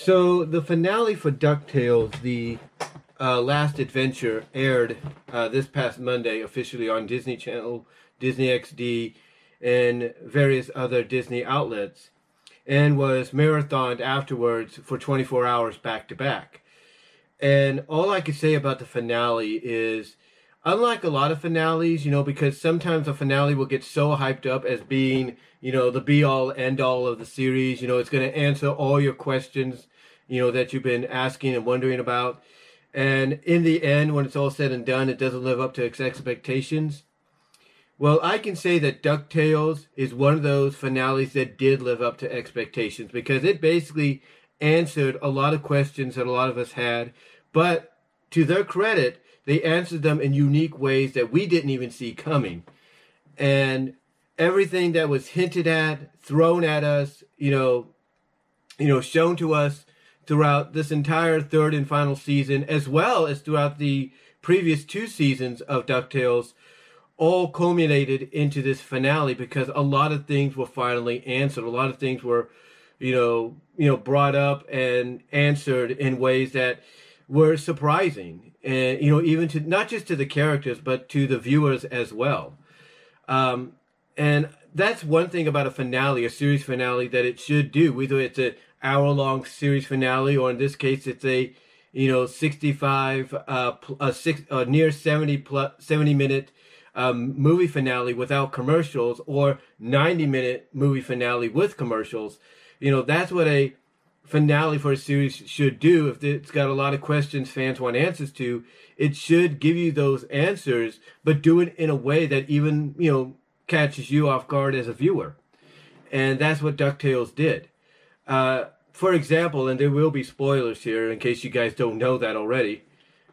So the finale for DuckTales, the uh, last adventure, aired uh, this past Monday officially on Disney Channel, Disney XD, and various other Disney outlets, and was marathoned afterwards for 24 hours back to back. And all I can say about the finale is, unlike a lot of finales, you know, because sometimes a finale will get so hyped up as being, you know, the be all end all of the series, you know, it's going to answer all your questions, you know, that you've been asking and wondering about. And in the end, when it's all said and done, it doesn't live up to its expectations. Well, I can say that DuckTales is one of those finales that did live up to expectations because it basically answered a lot of questions that a lot of us had. But to their credit, they answered them in unique ways that we didn't even see coming. And everything that was hinted at, thrown at us, you know, you know, shown to us throughout this entire third and final season, as well as throughout the previous two seasons of DuckTales, all culminated into this finale because a lot of things were finally answered. A lot of things were, you know, you know, brought up and answered in ways that were surprising, and you know, even to not just to the characters but to the viewers as well. Um, and that's one thing about a finale, a series finale, that it should do. Whether it's a hour long series finale, or in this case, it's a you know 65 uh, a six uh, near 70 plus 70 minute um, movie finale without commercials or 90 minute movie finale with commercials you know that's what a finale for a series should do if it's got a lot of questions fans want answers to it should give you those answers but do it in a way that even you know catches you off guard as a viewer and that's what ducktales did uh, for example, and there will be spoilers here in case you guys don't know that already.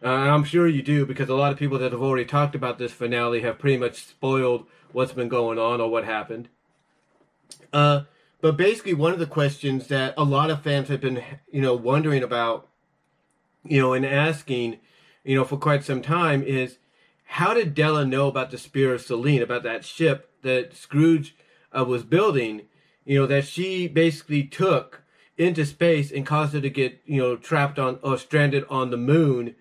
Uh, I'm sure you do because a lot of people that have already talked about this finale have pretty much spoiled what's been going on or what happened. Uh, but basically, one of the questions that a lot of fans have been, you know, wondering about, you know, and asking, you know, for quite some time is how did Della know about the Spear of Selene, about that ship that Scrooge uh, was building, you know, that she basically took into space and caused her to get you know trapped on or stranded on the moon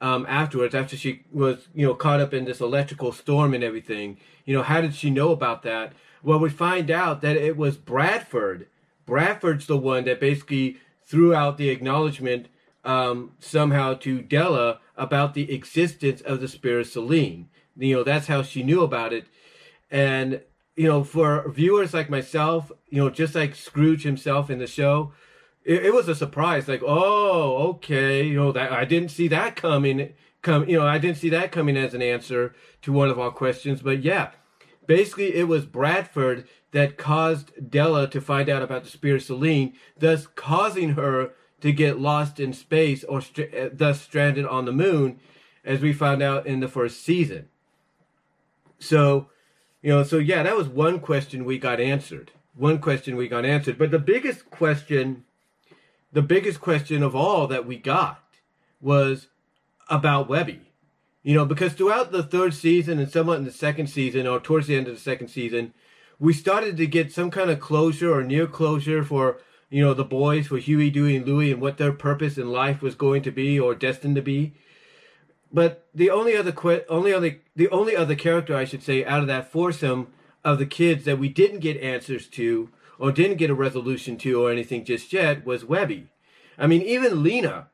um, afterwards after she was you know caught up in this electrical storm and everything. You know how did she know about that well we find out that it was bradford bradford's the one that basically threw out the acknowledgement um, somehow to della about the existence of the Spear of Selene you know that's how she knew about it and you know, for viewers like myself, you know, just like Scrooge himself in the show, it, it, was a surprise. Like, oh, okay, you know, that I didn't see that coming. Come, you know, I didn't see that coming as an answer to one of our questions. But yeah, basically, it was Bradford that caused Della to find out about the Spear of Selene, thus causing her to get lost in space or st- eh, thus stranded on the moon, as we found out in the first season. So you know, so yeah, that was one question we got answered. One question we got answered. But the biggest question, the biggest question of all that we got was about Webby. You know, because throughout the third season and somewhat in the second season, or towards the end of the second season, we started to get some kind of closure or near closure for, you know, the boys, for Huey, Dewey, and Louie, and what their purpose in life was going to be or destined to be. But the only other que- only other the only other character I should say out of that foursome of the kids that we didn't get answers to or didn't get a resolution to or anything just yet was Webby. I mean, even Lena,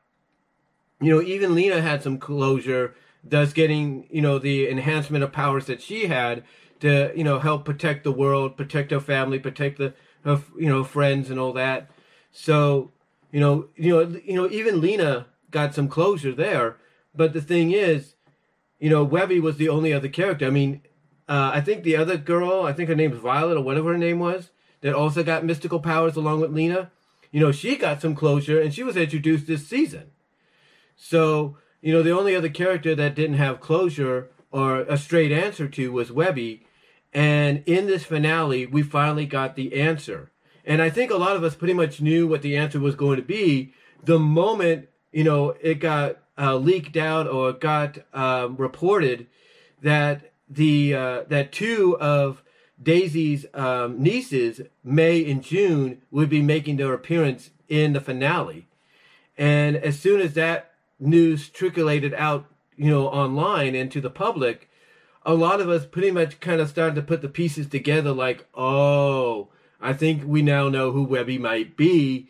you know, even Lena had some closure, thus getting you know the enhancement of powers that she had to you know help protect the world, protect her family, protect the her you know friends and all that. So you know you know you know even Lena got some closure there but the thing is, you know, Webby was the only other character. I mean, uh, I think the other girl, I think her name's Violet or whatever her name was, that also got mystical powers along with Lena. You know, she got some closure and she was introduced this season. So, you know, the only other character that didn't have closure or a straight answer to was Webby. And in this finale, we finally got the answer. And I think a lot of us pretty much knew what the answer was going to be the moment, you know, it got uh, leaked out or got um, reported that the uh, that two of Daisy's um, nieces, May and June, would be making their appearance in the finale. And as soon as that news trickulated out, you know, online and to the public, a lot of us pretty much kind of started to put the pieces together like, oh, I think we now know who Webby might be.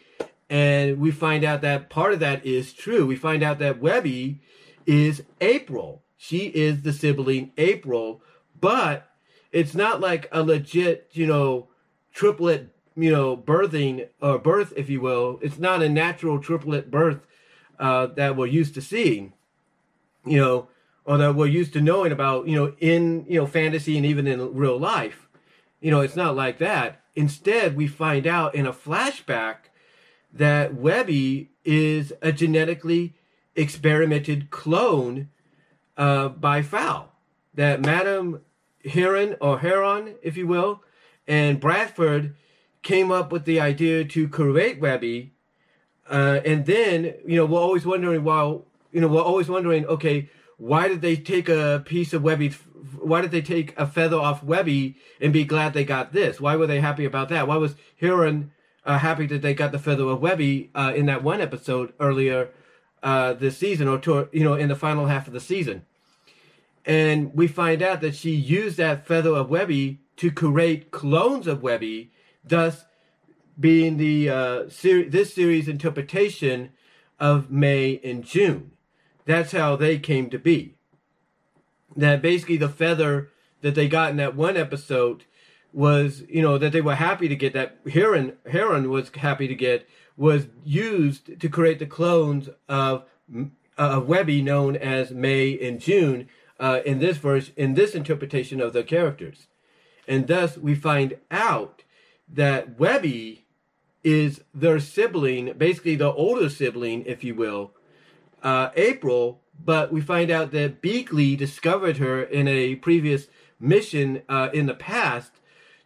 And we find out that part of that is true. We find out that Webby is April. She is the sibling April, but it's not like a legit, you know, triplet, you know, birthing or birth, if you will. It's not a natural triplet birth uh, that we're used to seeing, you know, or that we're used to knowing about, you know, in you know fantasy and even in real life. You know, it's not like that. Instead, we find out in a flashback that Webby is a genetically experimented clone uh, by Fowl. That Madame Heron or Heron, if you will, and Bradford came up with the idea to create Webby. Uh, and then, you know, we're always wondering, well, you know, we're always wondering, okay, why did they take a piece of Webby? Why did they take a feather off Webby and be glad they got this? Why were they happy about that? Why was Heron uh, happy that they got the feather of Webby uh, in that one episode earlier uh, this season, or to, you know, in the final half of the season? And we find out that she used that feather of Webby to create clones of Webby, thus being the uh, ser- this series interpretation of May and June. That's how they came to be. That basically the feather that they got in that one episode was, you know, that they were happy to get that Heron Heron was happy to get was used to create the clones of of Webby known as May and June uh, in this verse, in this interpretation of the characters. And thus we find out that Webby is their sibling, basically the older sibling, if you will, uh, April. But we find out that Beakley discovered her in a previous mission uh, in the past,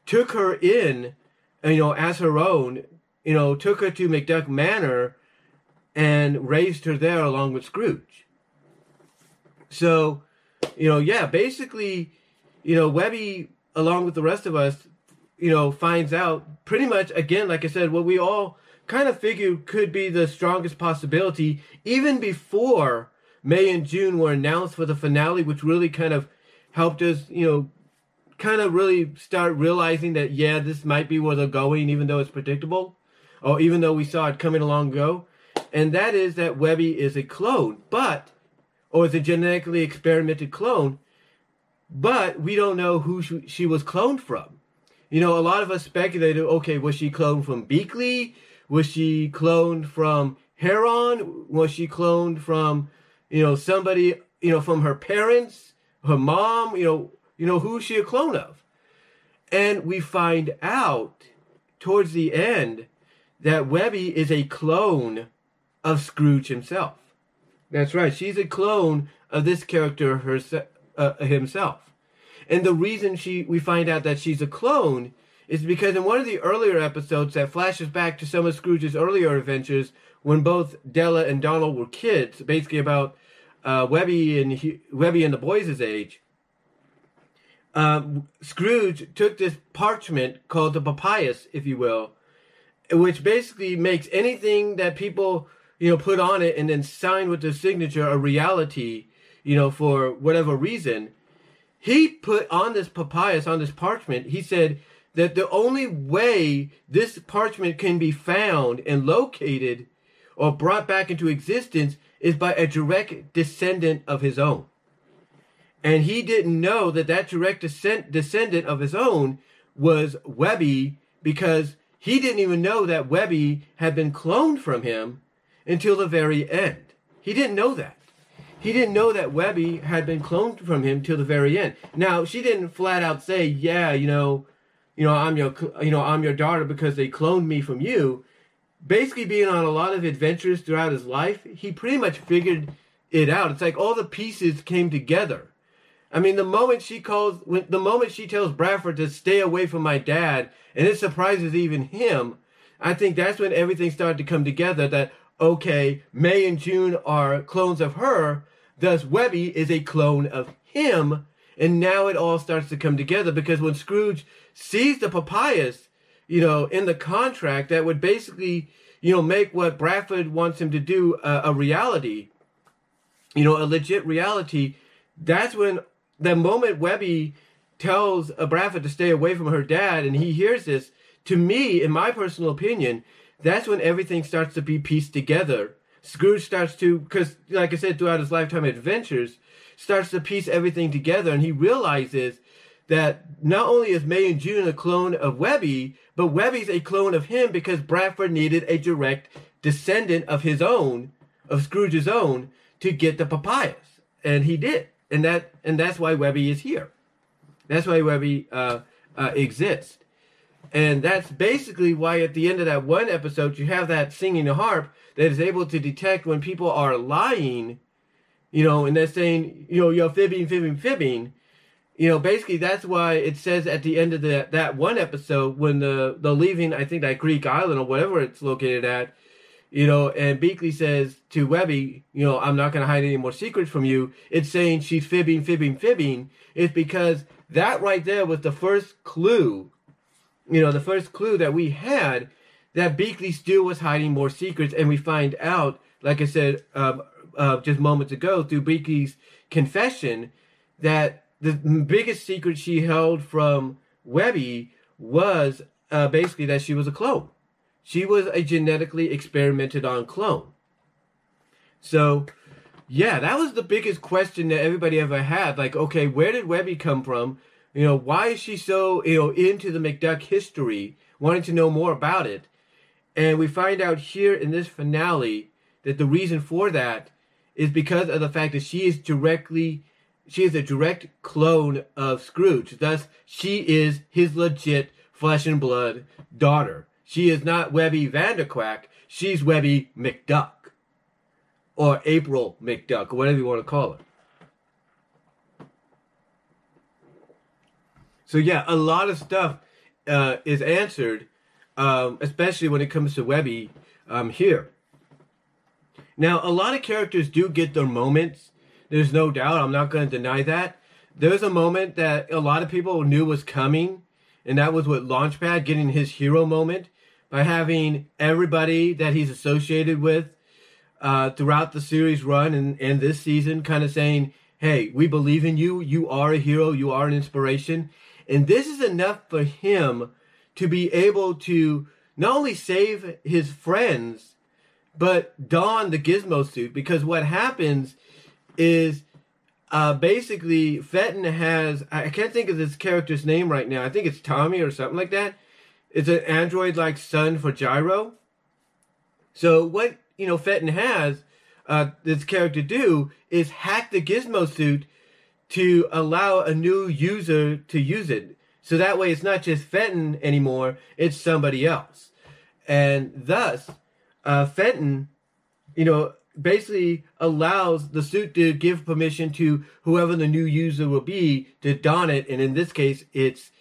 took her in, you know, as her own, you know, took her to McDuck Manor and raised her there along with Scrooge. So you know, yeah, basically, you know, Webby, along with the rest of us, you know, finds out pretty much again, like I said, what we all kind of figured could be the strongest possibility, even before May and June were announced for the finale, which really kind of helped us, you know, kind of really start realizing that yeah, this might be where they're going, even though it's predictable, or even though we saw it coming along ago. And that is that Webby is a clone, but or is a genetically experimented clone, but we don't know who she, she was cloned from. You know, a lot of us speculated, okay, was she cloned from Beakley? Was she cloned from Heron? Was she cloned from, you know, somebody, you know, from her parents, her mom, you know, you know, who is she a clone of? And we find out towards the end that Webby is a clone of Scrooge himself. That's right. She's a clone of this character herself, uh, himself. And the reason she we find out that she's a clone is because in one of the earlier episodes that flashes back to some of Scrooge's earlier adventures when both Della and Donald were kids, basically about uh, Webby and he, Webby and the boys' age. Um, Scrooge took this parchment called the papyrus, if you will, which basically makes anything that people you know, put on it and then sign with their signature a reality, you know, for whatever reason. He put on this papyrus, on this parchment, he said that the only way this parchment can be found and located or brought back into existence is by a direct descendant of his own. And he didn't know that that direct descendant of his own was Webby because he didn't even know that Webby had been cloned from him until the very end. He didn't know that. He didn't know that Webby had been cloned from him till the very end. Now, she didn't flat out say, "Yeah, you know, you know, I'm your, you know, I'm your daughter because they cloned me from you." Basically, being on a lot of adventures throughout his life, he pretty much figured it out. It's like all the pieces came together. I mean, the moment she calls, when, the moment she tells Bradford to stay away from my dad, and it surprises even him, I think that's when everything started to come together. That okay, May and June are clones of her, thus Webby is a clone of him. And now it all starts to come together because when Scrooge sees the papyrus, you know, in the contract that would basically, you know, make what Bradford wants him to do a, reality, you know, a legit reality. That's when the moment Webby tells uh, Bradford to stay away from her dad and he hears this, to me, in my personal opinion, that's when everything starts to be pieced together. Scrooge starts to, because like I said, throughout his lifetime adventures, starts to piece everything together and he realizes that not only is May and June a clone of Webby, but Webby's a clone of him because Bradford needed a direct descendant of his own, of Scrooge's own, to get the papyrus. And he did. And that and that's why Webby is here. That's why Webby uh, uh, exists. And that's basically why at the end of that one episode you have that singing harp that is able to detect when people are lying, you know, and they're saying, you know, you're fibbing, fibbing, fibbing you know, basically that's why it says at the end of the, that one episode when the the leaving, I think that Greek island or whatever it's located at, you know, and Beakley says to Webby, you know, I'm not going to hide any more secrets from you. It's saying she's fibbing, fibbing, fibbing. It's because that right there was the first clue, you know, the first clue that we had that Beakley still was hiding more secrets, and we find out, like I said uh, uh, just moments ago, through Beakley's confession, that the biggest secret she held from Webby was uh, basically that she was a clone. She was a genetically experimented on clone. So, yeah, that was the biggest question that everybody ever had. Like, okay, where did Webby come from? You know, why is she so, you know, into the McDuck history, wanting to know more about it? And we find out here in this finale that the reason for that is because of the fact that she is directly she is a direct clone of Scrooge. Thus, she is his legit flesh and blood daughter. She is not Webby Vanderquack. She's Webby McDuck. Or April McDuck, or whatever you want to call her. So yeah, a lot of stuff uh, is answered, um, especially when it comes to Webby um, here. Now, a lot of characters do get their moments there's no doubt. I'm not going to deny that. There's a moment that a lot of people knew was coming, and that was with Launchpad getting his hero moment by having everybody that he's associated with uh, throughout the series run and, and this season kind of saying, hey, we believe in you. You are a hero. You are an inspiration. And this is enough for him to be able to not only save his friends, but don the gizmo suit. Because what happens is uh, basically Fenton has I can't think of this character's name right now. I think it's Tommy or something like that. It's an android like son for Gyro. So what you know Fenton has uh, this character do is hack the Gizmo suit to allow a new user to use it. So that way it's not just Fenton anymore, it's somebody else. And thus, uh, Fenton, you know, basically allows the suit to give permission to whoever the new user will be to don it, and in this case, it's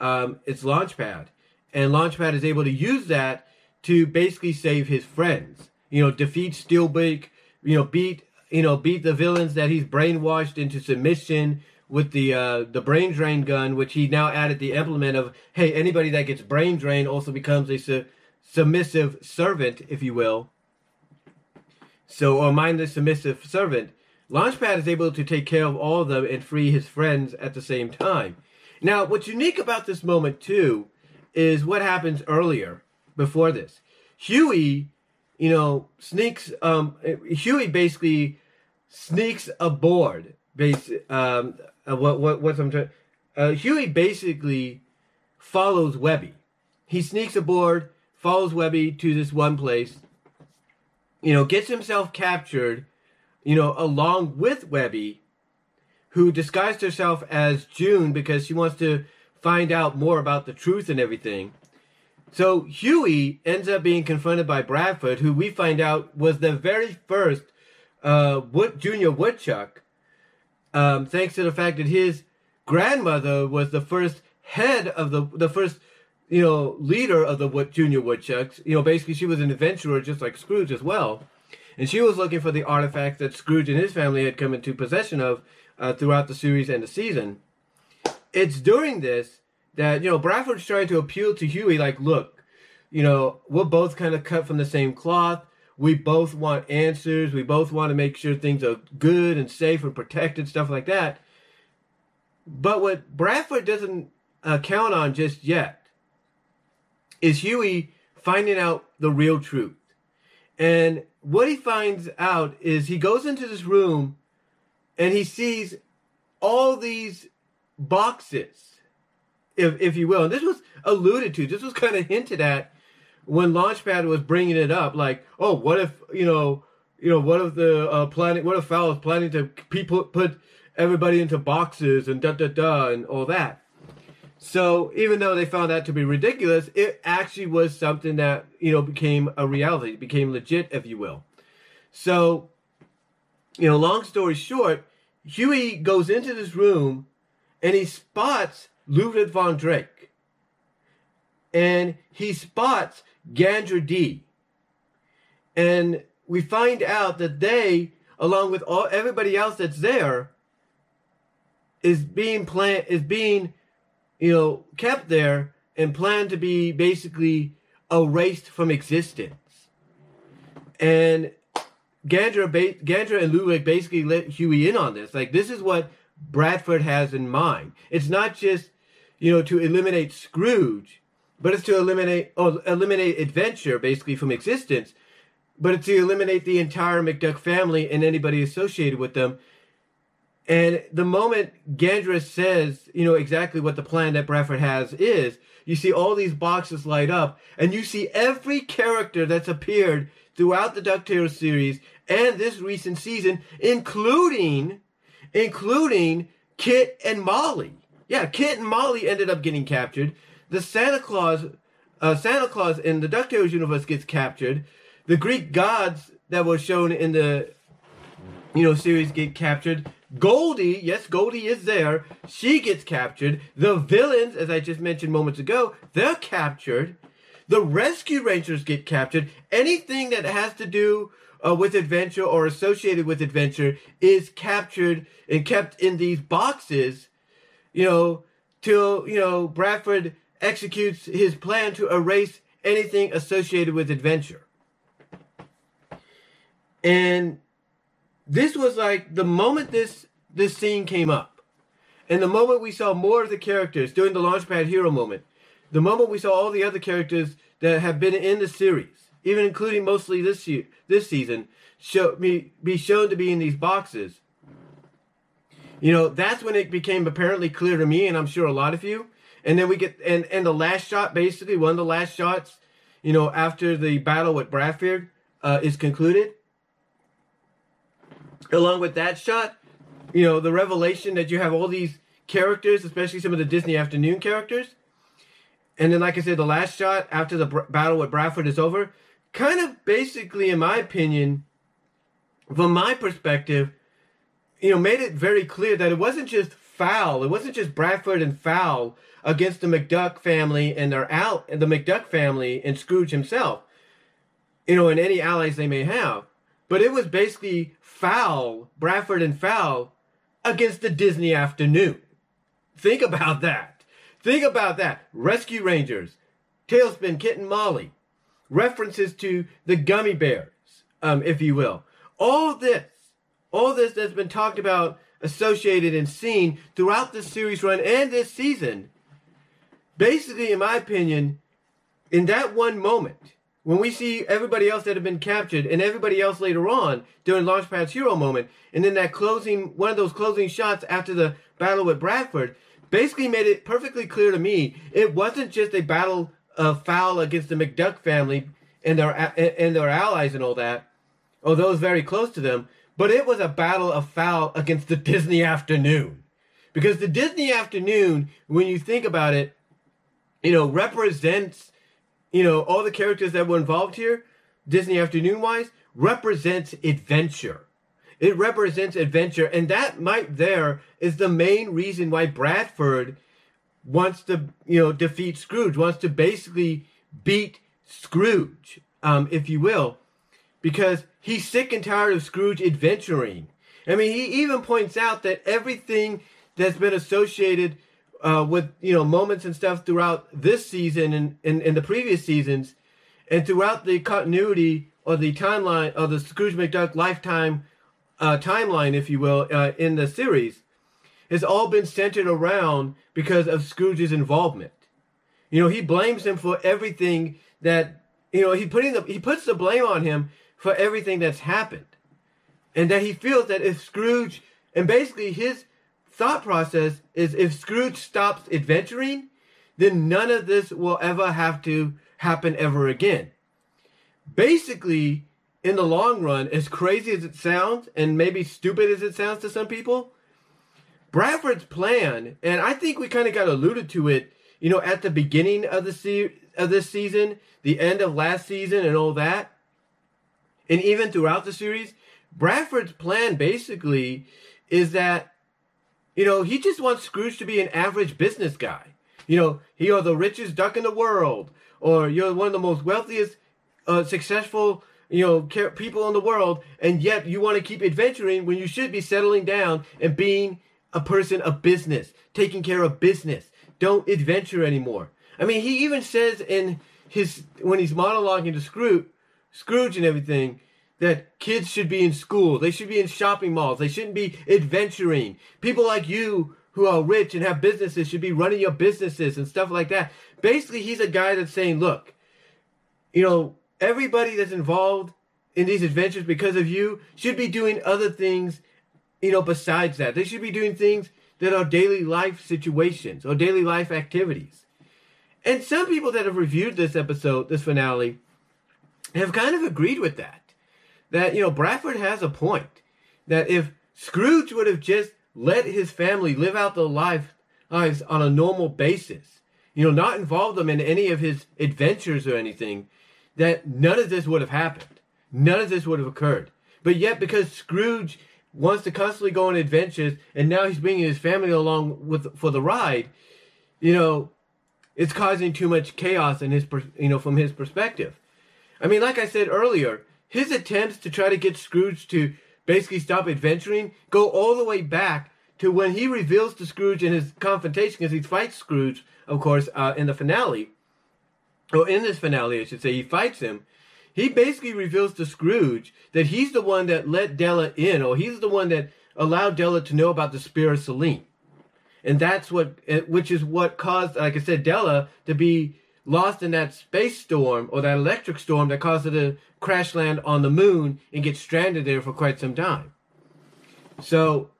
um, it's Launchpad, and Launchpad is able to use that to basically save his friends. You know, defeat Steelbeak. You know, beat you know beat the villains that he's brainwashed into submission with the uh, the brain drain gun, which he now added the implement of hey anybody that gets brain drained also becomes a su- submissive servant, if you will so, or mindless submissive servant, Launchpad is able to take care of all of them and free his friends at the same time. Now, what's unique about this moment, too, is what happens earlier before this. Huey, you know, sneaks, um, Huey basically sneaks aboard. Base, um, uh, what, what, what's I'm trying, uh, Huey basically follows Webby. He sneaks aboard, follows Webby to this one place, you know, gets himself captured, you know, along with Webby, who disguised herself as June because she wants to find out more about the truth and everything. So Huey ends up being confronted by Bradford, who we find out was the very first uh, Wood, Junior Woodchuck, um, thanks to the fact that his grandmother was the first head of the the first you know, leader of the Wood, Junior Woodchucks. You know, basically she was an adventurer just like Scrooge as well. And she was looking for the artifacts that Scrooge and his family had come into possession of uh, throughout the series and the season. It's during this that you know Bradford's trying to appeal to Huey, like, look, you know, we're both kind of cut from the same cloth. We both want answers. We both want to make sure things are good and safe and protected, stuff like that. But what Bradford doesn't uh, count on just yet is Huey finding out the real truth. And what he finds out is he goes into this room and he sees all these boxes, if, if you will. And this was alluded to, this was kind of hinted at when Launchpad was bringing it up, like, oh, what if you know, you know, what if the uh, planning, what if Fowl is planning to people put everybody into boxes and da da da and all that. So even though they found that to be ridiculous, it actually was something that you know became a reality, became legit, if you will. So, you know, long story short, Huey goes into this room and he spots Ludwig von Drake. And he spots Gandra Dee. And we find out that they, along with all everybody else that's there, is being planned is being, you know, kept there and planned to be basically erased from existence. And Gandra, ba- Gandra and Ludwig basically let Huey in on this. Like this is what Bradford has in mind. It's not just, you know, to eliminate Scrooge but it's to eliminate oh, eliminate adventure basically from existence. But it's to eliminate the entire McDuck family and anybody associated with them. And the moment Gandra says, you know, exactly what the plan that Bradford has is, you see all these boxes light up, and you see every character that's appeared throughout the DuckTales series and this recent season, including, including Kit and Molly. Yeah, Kit and Molly ended up getting captured the Santa Claus, uh, Santa Claus in the DuckTales universe gets captured. The Greek gods that were shown in the, you know, series get captured. Goldie, yes, Goldie is there. She gets captured. The villains, as I just mentioned moments ago, they're captured. The Rescue Rangers get captured. Anything that has to do uh, with adventure or associated with adventure is captured and kept in these boxes, you know, till, you know, Bradford executes his plan to erase anything associated with adventure. And this was like the moment this this scene came up, and the moment we saw more of the characters during the Launchpad Hero moment, the moment we saw all the other characters that have been in the series, even including mostly this year, this season, show me be shown to be in these boxes. You know, that's when it became apparently clear to me, and I'm sure a lot of you, and then we get and and the last shot, basically one of the last shots, you know, after the battle with Bradford uh, is concluded. Along with that shot, you know, the revelation that you have all these characters, especially some of the Disney Afternoon characters. And then, like I said, the last shot after the br- battle with Bradford is over, kind of basically, in my opinion, from my perspective, you know, made it very clear that it wasn't just Fowl. It wasn't just Bradford and Fowl against the McDuck family and their al- the McDuck family and Scrooge himself, you know, and any allies they may have. But it was basically Fowl, Bradford and Fowl against the Disney afternoon. Think about that. Think about that. Rescue Rangers, TaleSpin, Kit and Molly, references to the gummy bears, um, if you will. All this, all this that's been talked about, associated, and seen throughout the series run and this season basically, in my opinion, in that one moment, when we see everybody else that have been captured and everybody else later on during Launchpad's hero moment, and then that closing, one of those closing shots after the battle with Bradford, basically made it perfectly clear to me it wasn't just a battle of Fowl against the McDuck family and their and their allies and all that, or those very close to them, but it was a battle of Fowl against the Disney afternoon. Because the Disney afternoon, when you think about it, you know, represents, you know, all the characters that were involved here, Disney Afternoon wise, represents adventure. It represents adventure, and that might there is the main reason why Bradford wants to, you know, defeat Scrooge, wants to basically beat Scrooge, um, if you will, because he's sick and tired of Scrooge adventuring. I mean, he even points out that everything that's been associated uh, with you know moments and stuff throughout this season and in the previous seasons, and throughout the continuity or the timeline of the Scrooge McDuck lifetime uh, timeline, if you will, uh, in the series, has all been centered around because of Scrooge's involvement. You know, he blames him for everything that you know. He putting the he puts the blame on him for everything that's happened, and that he feels that if Scrooge and basically his thought process is if Scrooge stops adventuring, then none of this will ever have to happen ever again. Basically, in the long run, as crazy as it sounds, and maybe stupid as it sounds to some people, Bradford's plan, and I think we kind of got alluded to it, you know, at the beginning of the se- of this season, the end of last season, and all that, and even throughout the series, Bradford's plan basically is that you know, he just wants Scrooge to be an average business guy. You know, you're the richest duck in the world, or you're one of the most wealthiest, uh, successful, you know, people in the world, and yet you want to keep adventuring when you should be settling down and being a person of business, taking care of business. Don't adventure anymore. I mean, he even says in his when he's monologuing to Scrooge, Scrooge and everything, that kids should be in school. They should be in shopping malls. They shouldn't be adventuring. People like you who are rich and have businesses should be running your businesses and stuff like that. Basically, he's a guy that's saying, look, you know, everybody that's involved in these adventures because of you should be doing other things, you know, besides that. They should be doing things that are daily life situations or daily life activities. And some people that have reviewed this episode, this finale, have kind of agreed with that that, you know, Bradford has a point. That if Scrooge would have just let his family live out their lives on a normal basis, you know, not involve them in any of his adventures or anything, that none of this would have happened. None of this would have occurred. But yet, because Scrooge wants to constantly go on adventures, and now he's bringing his family along with for the ride, you know, it's causing too much chaos in his, you know, from his perspective. I mean, like I said earlier, his attempts to try to get Scrooge to basically stop adventuring go all the way back to when he reveals to Scrooge in his confrontation, because he fights Scrooge, of course, uh, in the finale, or in this finale, I should say, he fights him. He basically reveals to Scrooge that he's the one that let Della in, or he's the one that allowed Della to know about the Spear of Selene. And that's what, eh, which is what caused, like I said, Della to be lost in that space storm or that electric storm that caused her to crash land on the moon and get stranded there for quite some time. So,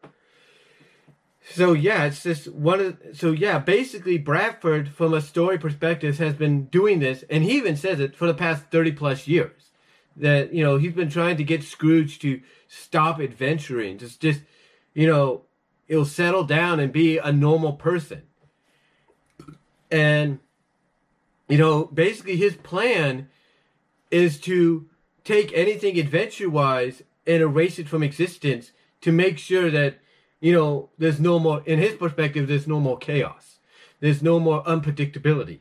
so yeah, it's just one of so yeah, basically Bradford from a story perspective has been doing this, and he even says it for the past thirty plus years. That you know he's been trying to get Scrooge to stop adventuring, just just you know he'll settle down and be a normal person. And you know, basically his plan is to take anything adventure wise and erase it from existence to make sure that, you know, there's no more, in his perspective, there's no more chaos. There's no more unpredictability,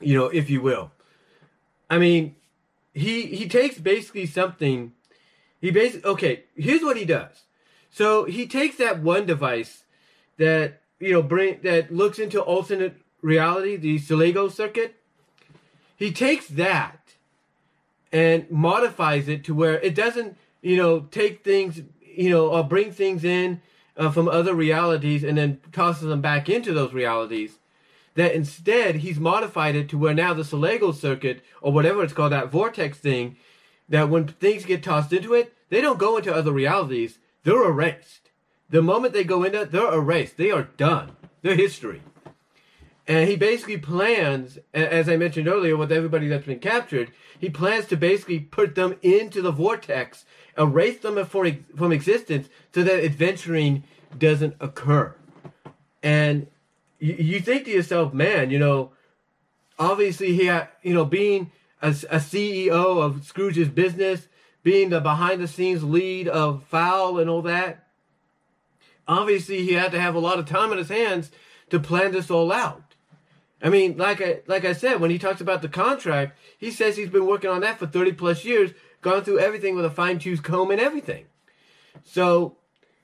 you know, if you will. I mean, he he takes basically something. He basically okay. Here's what he does. So he takes that one device that you know bring that looks into alternate reality, the Sligo circuit, he takes that and modifies it to where it doesn't, you know, take things, you know, or bring things in uh, from other realities and then tosses them back into those realities. That instead he's modified it to where now the Sligo circuit or whatever it's called, that vortex thing, that when things get tossed into it, they don't go into other realities. They're erased. The moment they go into it, they're erased. They are done. They're history. And he basically plans, as I mentioned earlier, with everybody that's been captured, he plans to basically put them into the vortex, erase them from existence so that adventuring doesn't occur. And you, think to yourself, man, you know, obviously he had, you know, being a, a CEO of Scrooge's business, being the behind the scenes lead of Fowl and all that, obviously he had to have a lot of time on his hands to plan this all out. I mean, like I like I said, when he talks about the contract, he says he's been working on that for 30 plus years, gone through everything with a fine tooth comb and everything. So,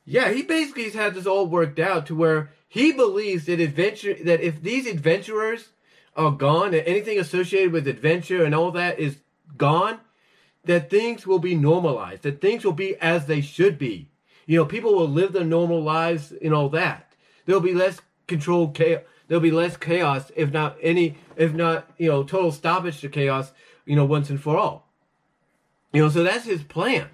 yeah, he basically has had this all worked out to where he believes that adventure that if these adventurers are gone, that anything associated with adventure and all that is gone, that things will be normalized, that things will be as they should be. You know, people will live their normal lives and all that. There'll be less controlled chaos. There'll be less chaos, if not any, if not, you know, total stoppage to chaos, you know, once and for all. You know, so that's his plan.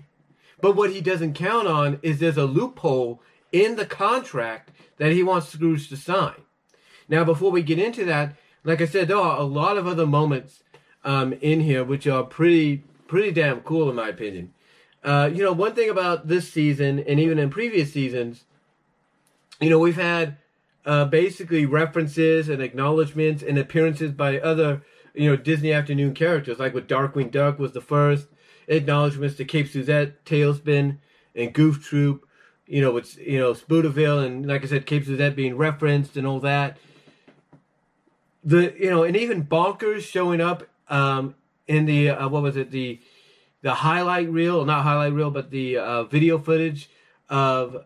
But what he doesn't count on is there's a loophole in the contract that he wants Scrooge to sign. Now, before we get into that, like I said, there are a lot of other moments um, in here which are pretty pretty damn cool in my opinion. Uh, you know, one thing about this season and even in previous seasons, you know, we've had uh, basically references and acknowledgments and appearances by other, you know, Disney Afternoon characters, like with Darkwing Duck was the first acknowledgments to Cape Suzette, TaleSpin, and Goof Troop. You know, with you know Spoonerville and like I said, Cape Suzette being referenced and all that. The you know, and even Bonkers showing up um, in the uh, what was it the the highlight reel, not highlight reel, but the uh, video footage of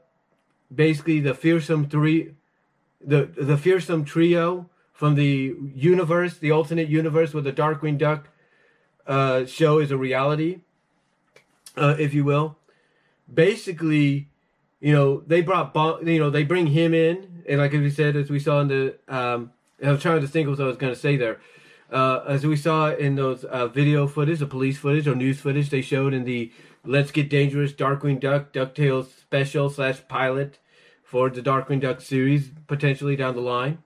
basically the fearsome three, the the fearsome trio from the universe, the alternate universe where the Darkwing Duck uh, show is a reality, uh, if you will. Basically, you know they brought bon- you know they bring him in, and like we said, as we saw in the um, I was trying to think what I was going to say there uh, as we saw in those uh, video footage, the police footage or news footage they showed in the Let's Get Dangerous Darkwing Duck DuckTales special slash pilot for the Darkwing Duck series potentially down the line.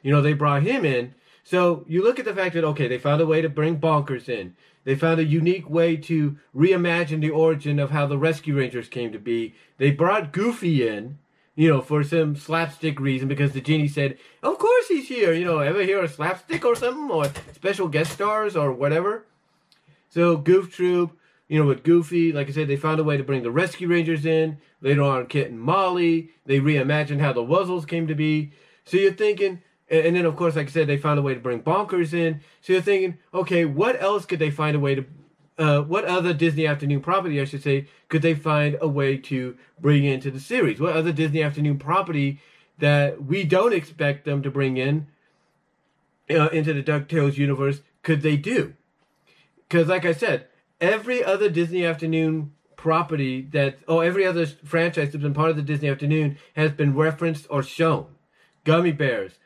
You know, they brought him in. So you look at the fact that, okay, they found a way to bring Bonkers in. They found a unique way to reimagine the origin of how the Rescue Rangers came to be. They brought Goofy in you know, for some slapstick reason because the genie said, "Of course he's here." You know, ever hear a slapstick or something or special guest stars or whatever? So Goof Troop, you know, with Goofy, like I said, they found a way to bring the Rescue Rangers in. Later on, Kit and Molly, they reimagined how the Wuzzles came to be. So you're thinking, and then of course, like I said, they found a way to bring Bonkers in. So you're thinking, okay, what else could they find a way to uh, what other Disney Afternoon property, I should say, could they find a way to bring into the series? What other Disney Afternoon property that we don't expect them to bring in uh, into the DuckTales universe could they do? Because, like I said, every other Disney Afternoon property that, oh, every other franchise that's been part of the Disney Afternoon has been referenced or shown. Gummy Bears,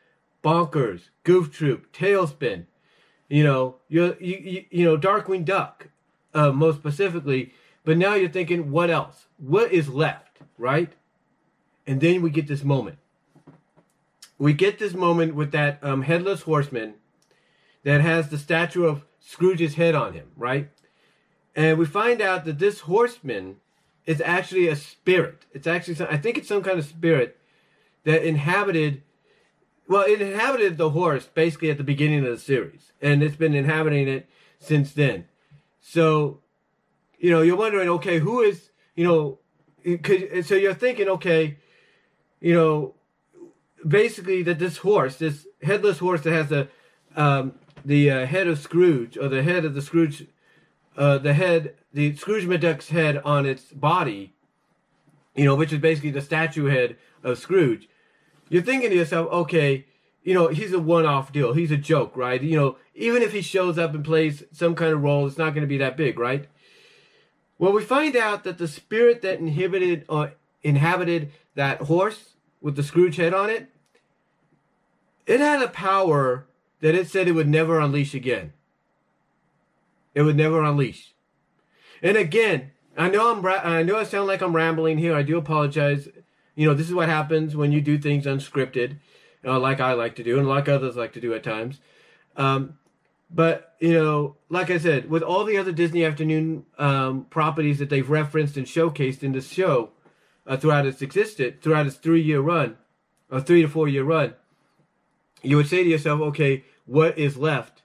Bonkers, Goof Troop, TaleSpin, you know, you, you, you know, Darkwing Duck, uh, most specifically. But now you're thinking, what else? What is left, right? And then we get this moment. We get this moment with that um, headless horseman that has the statue of Scrooge's head on him, right? And we find out that this horseman is actually a spirit. It's actually, some, I think it's some kind of spirit that inhabited, well, it inhabited the horse basically at the beginning of the series, and it's been inhabiting it since then. So, you know, you're wondering, okay, who is, you know, so you're thinking, okay, you know, basically that this horse, this headless horse that has the um, the uh, head of Scrooge or the head of the Scrooge, uh, the head, the Scrooge McDuck's head on its body, you know, which is basically the statue head of Scrooge. You're thinking to yourself, okay, you know, he's a one-off deal. He's a joke, right? You know, even if he shows up and plays some kind of role, it's not going to be that big, right? Well, we find out that the spirit that inhibited or uh, inhabited that horse with the Scrooge head on it, it had a power that it said it would never unleash again. It would never unleash. And again, I know I'm I know I sound like I'm rambling here. I do apologize. You know, this is what happens when you do things unscripted uh, like I like to do, and like others like to do at times. Um, but you know, like I said, with all the other Disney Afternoon um, properties that they've referenced and showcased in this show uh, throughout its existed, throughout its three-year run, a three to four-year run, you would say to yourself, okay, what is left?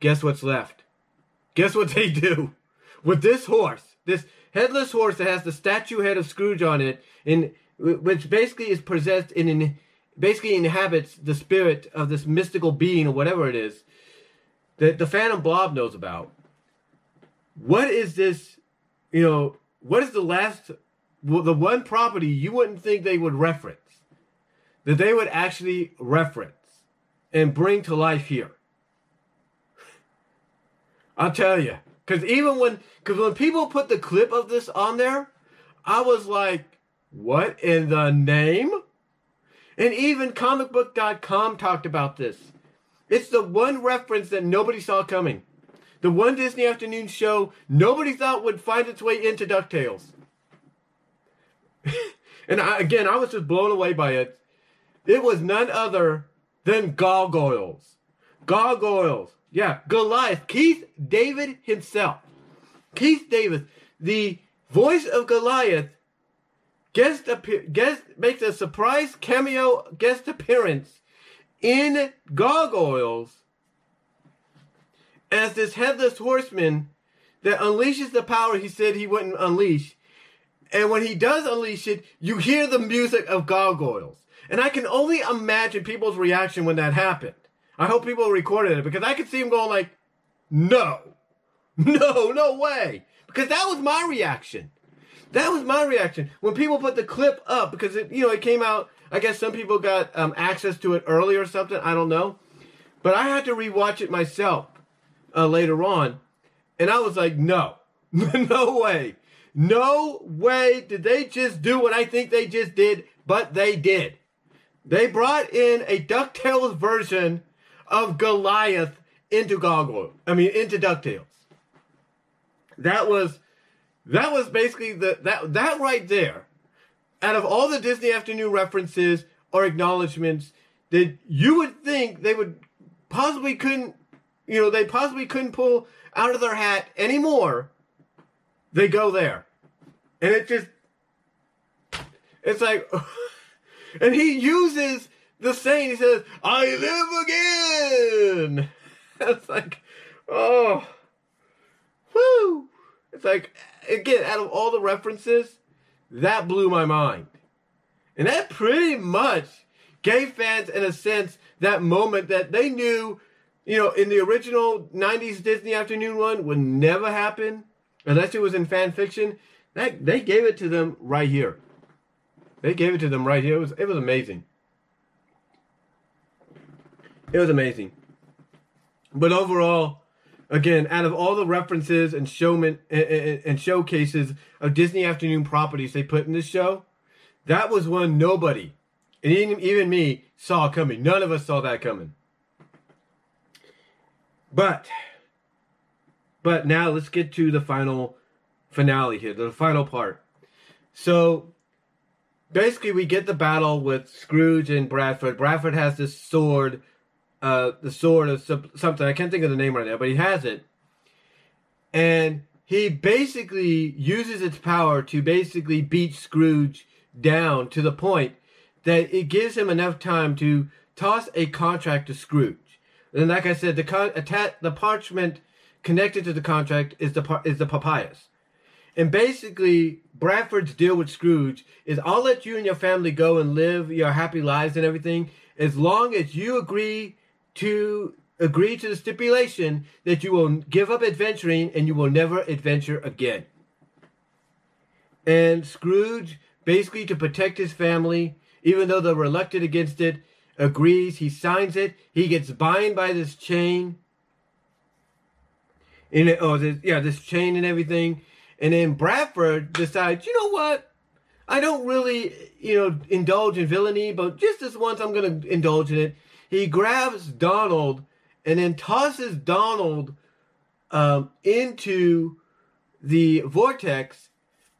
Guess what's left? Guess what they do with this horse, this headless horse that has the statue head of Scrooge on it, in which basically is possessed in an basically inhabits the spirit of this mystical being or whatever it is that the Phantom Blot knows about. What is this? You know, what is the last, the one property you wouldn't think they would reference that they would actually reference and bring to life here. I'll tell you, because even when, because when people put the clip of this on there, I was like, what in the name? And even comicbook.com talked about this. It's the one reference that nobody saw coming. The one Disney afternoon show nobody thought would find its way into DuckTales. and I, again, I was just blown away by it. It was none other than Gargoyles. Gargoyles. Yeah, Goliath. Keith David himself. Keith David, the voice of Goliath, guest appear, guest makes a surprise cameo guest appearance in Gargoyles as this headless horseman that unleashes the power he said he wouldn't unleash. And when he does unleash it, you hear the music of Gargoyles. And I can only imagine people's reaction when that happened. I hope people recorded it because I could see him going like, no, no, no way. Because that was my reaction. That was my reaction when people put the clip up because it, you know, it came out. I guess some people got um, access to it early or something. I don't know, but I had to rewatch it myself uh, later on, and I was like, no, no way, no way did they just do what I think they just did, but they did. They brought in a Ducktales version of Goliath into Goggle. I mean, into Ducktales. That was that was basically the that that right there. Out of all the Disney Afternoon references or acknowledgments that you would think they would possibly couldn't, you know, they possibly couldn't pull out of their hat anymore, they go there. And it just it's like and he uses the saying, he says, I live again. It's like, oh, whoo. It's like, again, out of all the references, that blew my mind. And that pretty much gave fans, in a sense, that moment that they knew, you know, in the original 90s Disney Afternoon one would never happen unless it was in fan fiction. That they gave it to them right here. They gave it to them right here. It was it was amazing. It was amazing. But overall, again, out of all the references and showman and, and, showcases of Disney Afternoon properties they put in this show, that was one nobody, and even, even me, saw coming. None of us saw that coming. But, but now let's get to the final finale here, the final part. So, basically, we get the battle with Scrooge and Bradford. Bradford has this sword uh, the sword or something. I can't think of the name right now, but he has it. And he basically uses its power to basically beat Scrooge down to the point that it gives him enough time to toss a contract to Scrooge. And like I said, the con- atta- the parchment connected to the contract is the par- is the papyrus. And basically, Bradford's deal with Scrooge is I'll let you and your family go and live your happy lives and everything as long as you agree to agree to the stipulation that you will give up adventuring and you will never adventure again. And Scrooge, basically to protect his family, even though they're reluctant against it, agrees. He signs it. He gets bound by this chain. In it, oh, this, yeah, this chain and everything. And then Bradford decides, you know what? I don't really, you know, indulge in villainy, but just this once I'm going to indulge in it he grabs Donald and then tosses Donald um, into the vortex,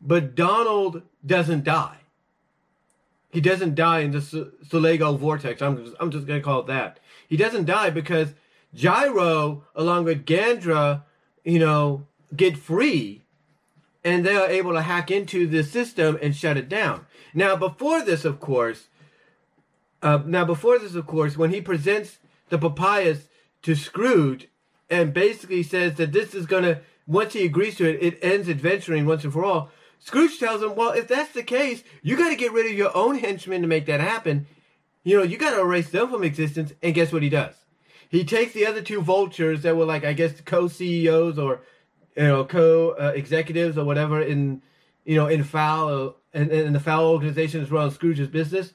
but Donald doesn't die. He doesn't die in the Solego vortex. I'm just, I'm just going to call it that. He doesn't die because Gyro, along with Gandra, you know, get free and they are able to hack into the system and shut it down. Now, before this, of course, uh, now, before this, of course, when he presents the papyrus to Scrooge and basically says that this is going to, once he agrees to it, it ends adventuring once and for all. Scrooge tells him, well, if that's the case, you got to get rid of your own henchmen to make that happen. You know, you got to erase them from existence. And guess what he does? He takes the other two vultures that were like, I guess, co-CEOs or, you know, co-executives or whatever in, you know, in Fowl, in, in the Fowl organization as well as Scrooge's business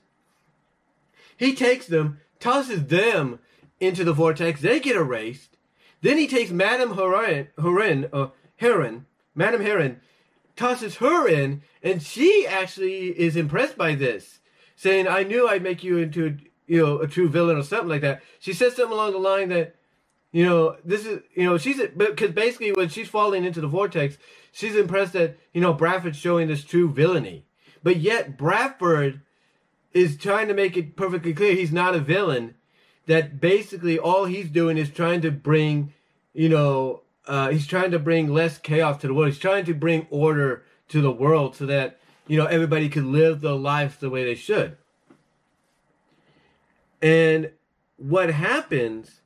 He takes them, tosses them into the vortex. They get erased. Then he takes Madame Heron, Heron, uh, Heron, Madame Heron, tosses her in, and she actually is impressed by this, saying, "I knew I'd make you into, you know, a true villain or something like that." She says something along the line that, you know, this is, you know, she's because basically when she's falling into the vortex, she's impressed that you know Bradford's showing this true villainy, but yet Bradford is trying to make it perfectly clear he's not a villain. That basically all he's doing is trying to bring, you know, uh, he's trying to bring less chaos to the world. He's trying to bring order to the world so that you know everybody can live their lives the way they should. And what happens?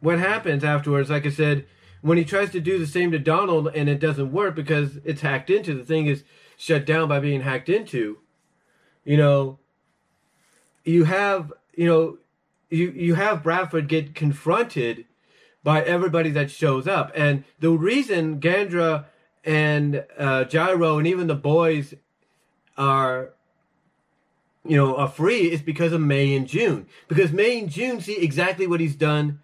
What happens afterwards? Like I said, when he tries to do the same to Donald and it doesn't work because it's hacked into, the thing is shut down by being hacked into you know, you have, you know, you, you have Bradford get confronted by everybody that shows up. And the reason Gandra and uh, Gyro and even the boys are, you know, are free is because of May and June. Because May and June see exactly what he's done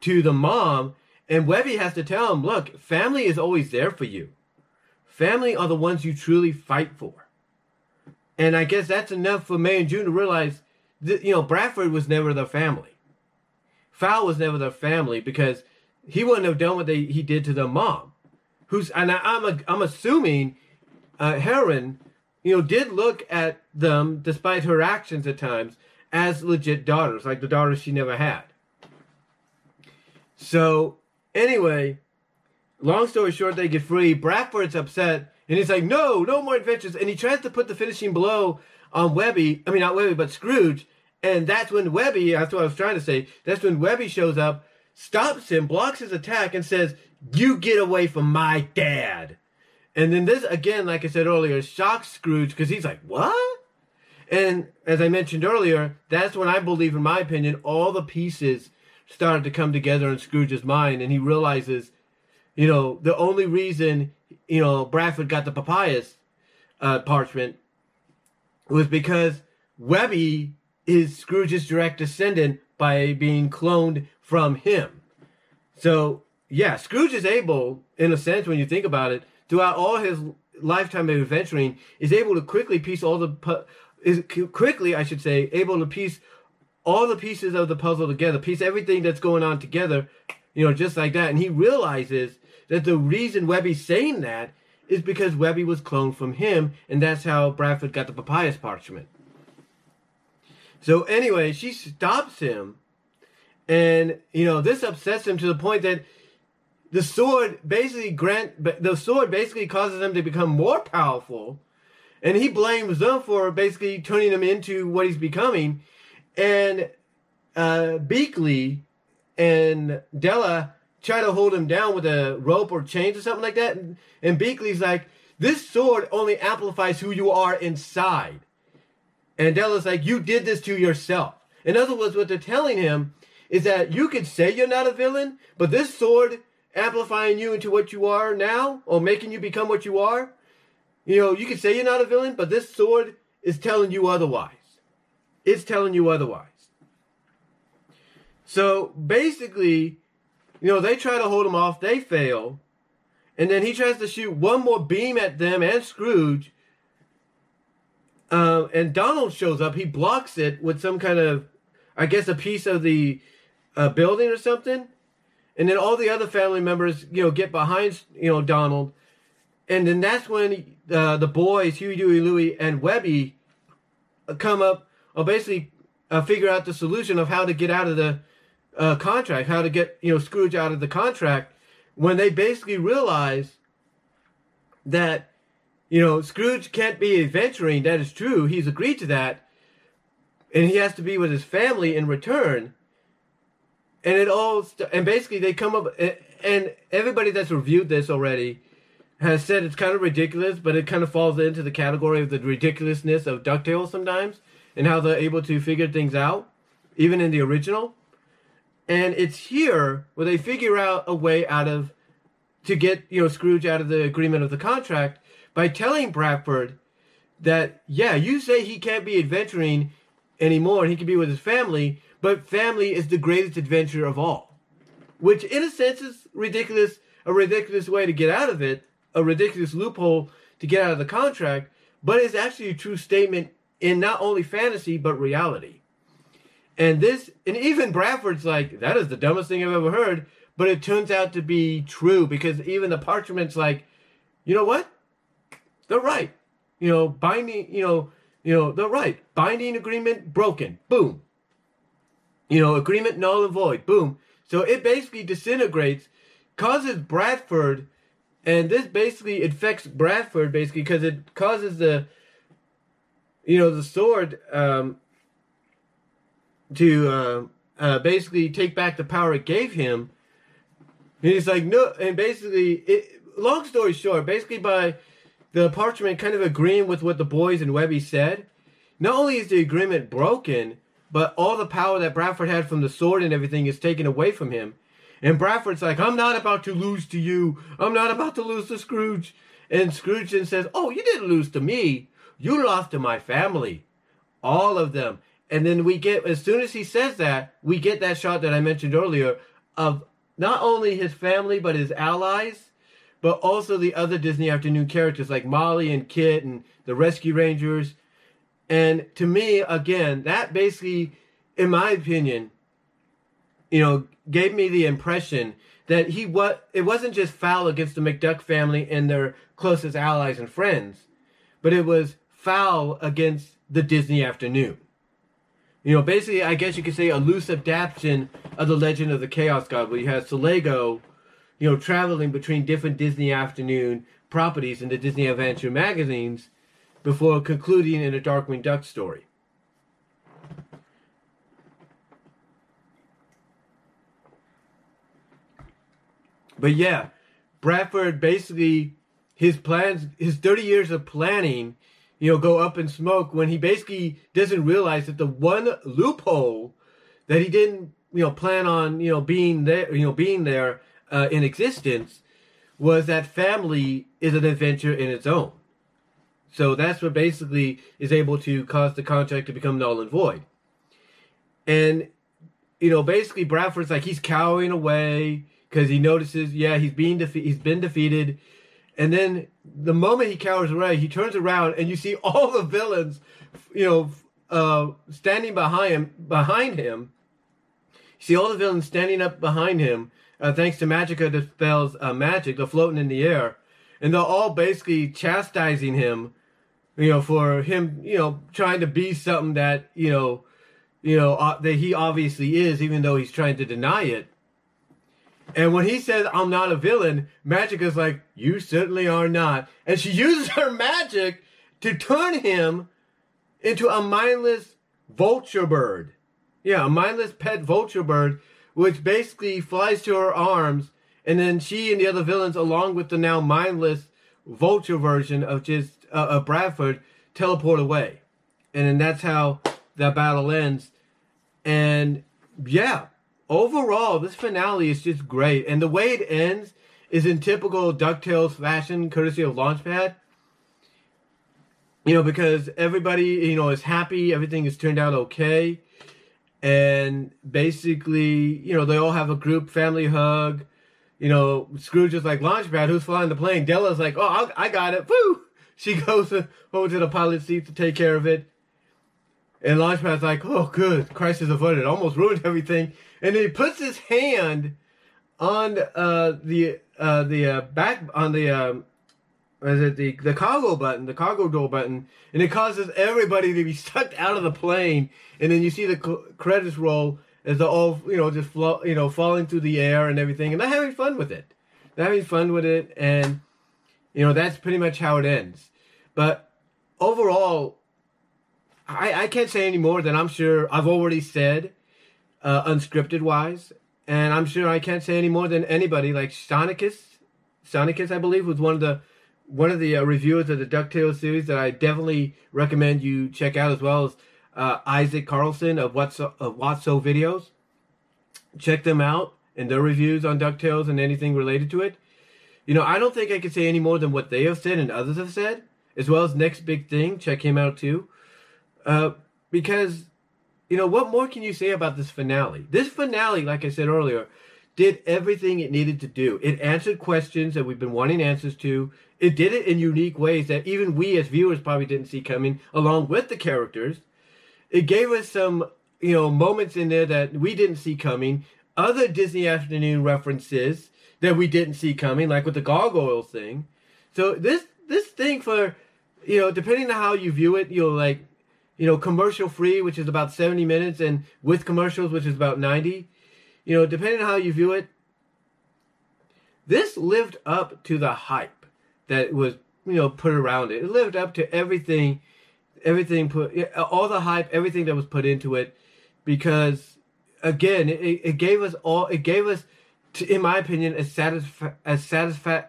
to the mom. And Webby has to tell him, look, family is always there for you. Family are the ones you truly fight for. And I guess that's enough for May and June to realize that, you know, Bradford was never their family. Fowl was never their family because he wouldn't have done what they, he did to their mom. Who's, and I, am I'm, I'm assuming uh, Heron, you know, did look at them, despite her actions at times, as legit daughters, like the daughters she never had. So, anyway, long story short, they get free. Bradford's upset and he's like, no, no more adventures. And he tries to put the finishing blow on Webby. I mean, not Webby, but Scrooge. And that's when Webby, that's what I was trying to say, that's when Webby shows up, stops him, blocks his attack, and says, You get away from my dad. And then this, again, like I said earlier, shocks Scrooge because he's like, What? And as I mentioned earlier, that's when I believe, in my opinion, all the pieces started to come together in Scrooge's mind. And he realizes, you know, the only reason you know, Bradford got the papyrus uh, parchment was because Webby is Scrooge's direct descendant by being cloned from him. So, yeah, Scrooge is able, in a sense, when you think about it, throughout all his lifetime of adventuring, is able to quickly piece all the is quickly, I should say, able to piece all the pieces of the puzzle together, piece everything that's going on together, you know, just like that. And he realizes that the reason Webby's saying that is because Webby was cloned from him, and that's how Bradford got the papyrus parchment. So anyway, she stops him, and you know this upsets him to the point that the sword basically grant the sword basically causes them to become more powerful, and he blames them for basically turning him into what he's becoming, and uh, Beakley and Della try to hold him down with a rope or chains or something like that. And, and Beakley's like, this sword only amplifies who you are inside. And Della's like, you did this to yourself. In other words, what they're telling him is that you could say you're not a villain, but this sword amplifying you into what you are now, or making you become what you are, you know, you could say you're not a villain, but this sword is telling you otherwise. It's telling you otherwise. So basically, you know, they try to hold him off, they fail. And then he tries to shoot one more beam at them and Scrooge. Uh, and Donald shows up. He blocks it with some kind of, I guess, a piece of the uh, building or something. And then all the other family members, you know, get behind, you know, Donald. And then that's when uh, the boys, Huey, Dewey, Louie, and Webby uh, come up, or basically uh, figure out the solution of how to get out of the uh, contract, how to get you know Scrooge out of the contract, when they basically realize that you know Scrooge can't be adventuring. That is true. He's agreed to that, and he has to be with his family in return. And it all st- and basically they come up and everybody that's reviewed this already has said it's kind of ridiculous, but it kind of falls into the category of the ridiculousness of Ducktales sometimes, and how they're able to figure things out, even in the original. And it's here where they figure out a way out of to get you know Scrooge out of the agreement of the contract by telling Bradford that yeah, you say he can't be adventuring anymore and he can be with his family, but family is the greatest adventure of all. Which in a sense is ridiculous, a ridiculous way to get out of it, a ridiculous loophole to get out of the contract, but it's actually a true statement in not only fantasy but reality. And this, and even Bradford's like, that is the dumbest thing I've ever heard. But it turns out to be true because even the parchment's like, you know what? They're right. You know, binding, you know, you know, they're right. Binding agreement broken. Boom. You know, agreement null and void. Boom. So it basically disintegrates, causes Bradford, and this basically infects Bradford basically because it causes the, you know, the sword um, to uh, uh, basically take back the power it gave him. And he's like, no, and basically, it, long story short, basically by the parchment kind of agreeing with what the boys and Webby said, not only is the agreement broken, but all the power that Bradford had from the sword and everything is taken away from him. And Bradford's like, I'm not about to lose to you. I'm not about to lose to Scrooge. And Scrooge then says, Oh, you didn't lose to me. You lost to my family. All of them. And then we get, as soon as he says that, we get that shot that I mentioned earlier of not only his family, but his allies, but also the other Disney Afternoon characters like Molly and Kit and the Rescue Rangers. And to me, again, that basically, in my opinion, you know, gave me the impression that he what it wasn't just Fowl against the McDuck family and their closest allies and friends, but it was Fowl against the Disney Afternoon. You know, basically, I guess you could say a loose adaptation of the Legend of the Chaos God, where you have Solego, you know, traveling between different Disney Afternoon properties in the Disney Adventure magazines before concluding in a Darkwing Duck story. But yeah, Bradford basically his plans, his 30 years of planning you know, go up in smoke when he basically doesn't realize that the one loophole that he didn't, you know, plan on, you know, being there, you know, being there uh, in existence was that family is an adventure in its own. So that's what basically is able to cause the contract to become null and void. And, you know, basically Bradford's like he's cowering away because he notices, yeah, he's being defe- he's been defeated. And then the moment he cowers away, he turns around and you see all the villains, you know, uh, standing behind him. Behind him, you see all the villains standing up behind him, uh, thanks to Magica dispels uh, magic. They're floating in the air, and they're all basically chastising him, you know, for him, you know, trying to be something that you know, you know, uh, that he obviously is, even though he's trying to deny it. And when he says, I'm not a villain, Magica's like, You certainly are not. And she uses her magic to turn him into a mindless vulture bird. Yeah, a mindless pet vulture bird, which basically flies to her arms. And then she and the other villains, along with the now mindless vulture version of just uh, of Bradford, teleport away. And then that's how that battle ends. And yeah, overall, this finale is just great. And the way it ends is in typical DuckTales fashion, courtesy of Launchpad. You know, because everybody, you know, is happy, everything has turned out okay. And basically, you know, they all have a group family hug. You know, Scrooge is like, Launchpad, who's flying the plane? Della's like, oh, I'll, I got it. Woo! She goes over to the pilot seat to take care of it. And Launchpad's like, oh, good, crisis averted. Almost ruined everything and he puts his hand on uh, the uh, the uh, back on the um, is it the the cargo button, the cargo door button, and it causes everybody to be sucked out of the plane, and then you see the credits roll as they're all you know just flow, you know falling through the air and everything, and they're having fun with it. They're having fun with it, and you know that's pretty much how it ends. But overall, I I can't say any more than I'm sure I've already said uh, unscripted wise. And I'm sure I can't say any more than anybody. Like Sonicus, Sonicus, I believe, was one of the one of the uh, reviewers of the Ducktales series that I definitely recommend you check out, as well as uh, Isaac Carlson of What's of Whatso Videos. Check them out and their reviews on Ducktales and anything related to it. You know, I don't think I can say any more than what they have said and others have said, as well as Next Big Thing. Check him out too, uh, because you know, what more can you say about this finale? This finale, like I said earlier, did everything it needed to do. It answered questions that we've been wanting answers to. It did it in unique ways that even we as viewers probably didn't see coming, along with the characters. It gave us some, you know, moments in there that we didn't see coming. Other Disney Afternoon references that we didn't see coming, like with the gargoyle thing. So this this thing for, you know, depending on how you view it, you'll like, you know, commercial free, which is about seventy minutes, and with commercials, which is about ninety you know, depending on how you view it, this lived up to the hype that was, you know, put around it. It lived up to everything, everything put, all the hype, everything that was put into it, because again, it, it gave us all, it gave us, in my opinion, a satisfi- a satisfi-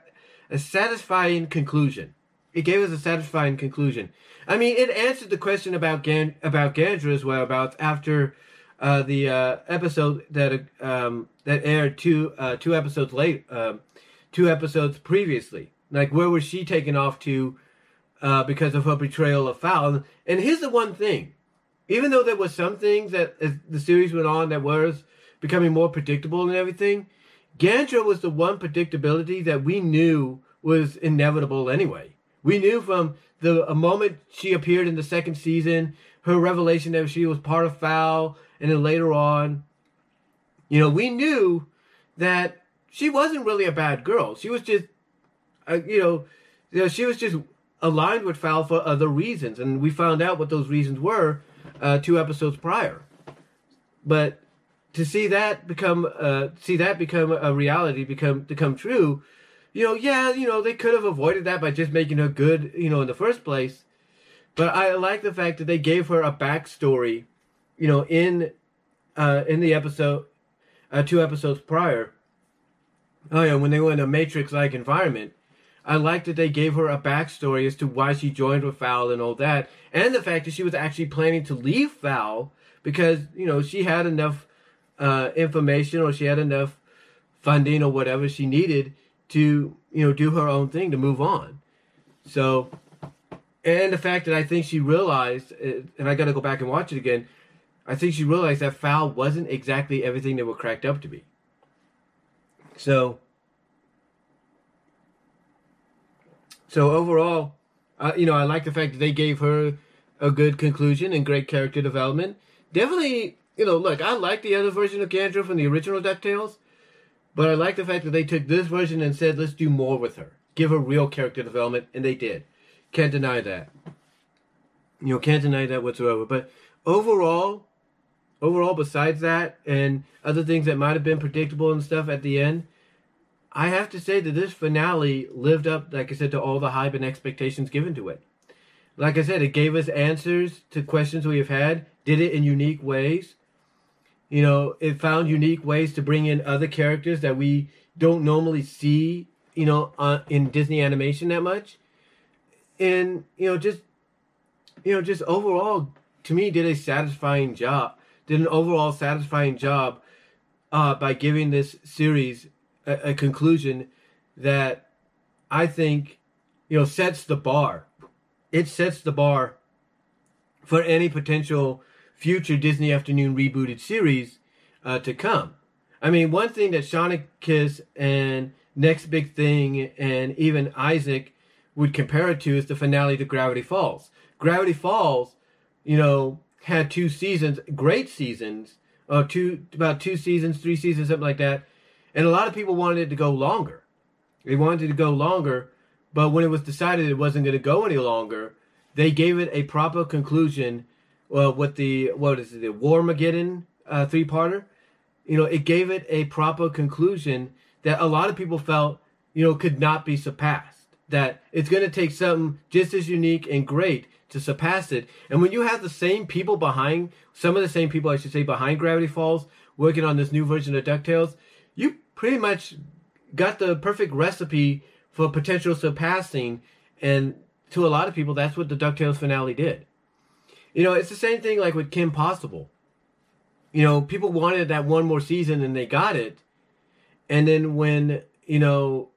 a satisfying conclusion. It gave us a satisfying conclusion. I mean, it answered the question about Gan- about Gandra's whereabouts after uh, the uh, episode that um, that aired two uh, two episodes late, um, two episodes previously. Like where was she taken off to uh, because of her betrayal of Fowl? And here's the one thing: even though there was some things that as the series went on that was becoming more predictable and everything, Gandra was the one predictability that we knew was inevitable anyway. We knew from the moment she appeared in the second season, her revelation that she was part of Fowl, and then later on, you know, we knew that she wasn't really a bad girl. She was just, uh, you, know, you know, she was just aligned with Fowl for other reasons, and we found out what those reasons were uh, two episodes prior. But to see that become, uh, see that become a reality, become to come true, you know, yeah, you know, they could have avoided that by just making her good, you know, in the first place. But I like the fact that they gave her a backstory you know, in uh, in the episode, uh, two episodes prior. Oh yeah, when they were in a Matrix-like environment, I liked that they gave her a backstory as to why she joined with Fowl and all that, and the fact that she was actually planning to leave Fowl because you know she had enough uh, information or she had enough funding or whatever she needed to you know do her own thing to move on. So, and the fact that I think she realized, uh, and I got to go back and watch it again I think she realized that Fowl wasn't exactly everything they were cracked up to be. So, so overall, uh, you know, I like the fact that they gave her a good conclusion and great character development. Definitely, you know, look, I like the other version of Gandra from the original DuckTales, but I like the fact that they took this version and said, let's do more with her. Give her real character development, and they did. Can't deny that. You know, can't deny that whatsoever. But overall, overall, besides that and other things that might have been predictable and stuff at the end, I have to say that this finale lived up, like I said, to all the hype and expectations given to it. Like I said, it gave us answers to questions we have had, did it in unique ways. You know, it found unique ways to bring in other characters that we don't normally see, you know, uh, in Disney animation that much. And, you know, just, you know, just overall, to me, did a satisfying job did an overall satisfying job uh, by giving this series a, a conclusion that I think you know sets the bar. It sets the bar for any potential future Disney Afternoon rebooted series uh, to come. I mean, one thing that Shauna Kiss and Next Big Thing and even Isaac would compare it to is the finale to Gravity Falls. Gravity Falls, you know, had two seasons, great seasons, uh, two about two seasons, three seasons, something like that. And a lot of people wanted it to go longer. They wanted it to go longer, but when it was decided it wasn't going to go any longer, they gave it a proper conclusion. Well, with the what is it, the Weirdmageddon uh, three-parter, you know, it gave it a proper conclusion that a lot of people felt, you know, could not be surpassed. That it's going to take something just as unique and great to surpass it. And when you have the same people behind, some of the same people, I should say, behind Gravity Falls, working on this new version of DuckTales, you pretty much got the perfect recipe for potential surpassing. And to a lot of people, that's what the DuckTales finale did. You know, it's the same thing like with Kim Possible. You know, people wanted that one more season and they got it. And then when, you know,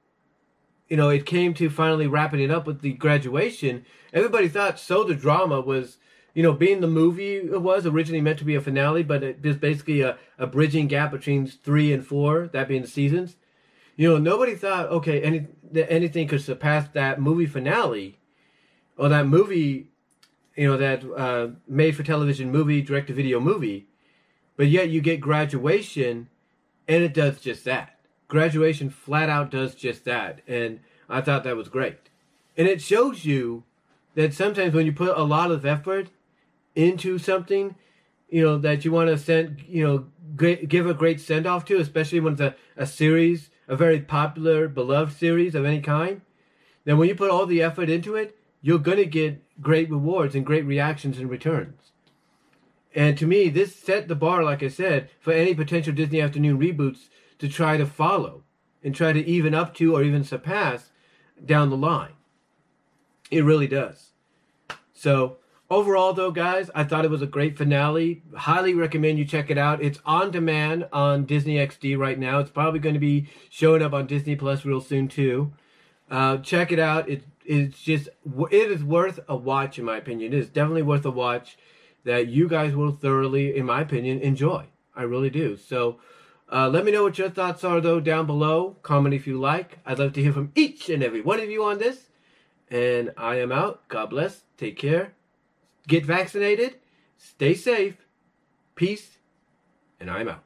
you know, it came to finally wrapping it up with the graduation, everybody thought So the Drama was, you know, being the movie it was originally meant to be a finale, but it is basically a, a bridging gap between three and four, that being the seasons. You know, nobody thought, okay, any that anything could surpass that movie finale, or that movie, you know, that uh, made for television movie, direct to video movie. But yet you get graduation, and it does just that. Graduation flat out does just that, and I thought that was great. And it shows you that sometimes when you put a lot of effort into something, you know, that you want to send, you know, give a great send off to, especially when it's a, a series a very popular, beloved series of any kind, then when you put all the effort into it, you're going to get great rewards and great reactions and returns. And to me, this set the bar, like I said, for any potential Disney Afternoon reboots to try to follow and try to even up to or even surpass down the line. It really does. So, Overall, though, guys, I thought it was a great finale. Highly recommend you check it out. It's on demand on Disney XD right now. It's probably going to be showing up on Disney Plus real soon too. Uh, check it out. It, it's just it is worth a watch in my opinion. It is definitely worth a watch that you guys will thoroughly, in my opinion, enjoy. I really do. So. Uh, let me know what your thoughts are, though, down below. Comment if you like. I'd love to hear from each and every one of you on this. And I am out. God bless. Take care get vaccinated, stay safe, peace, and I'm out.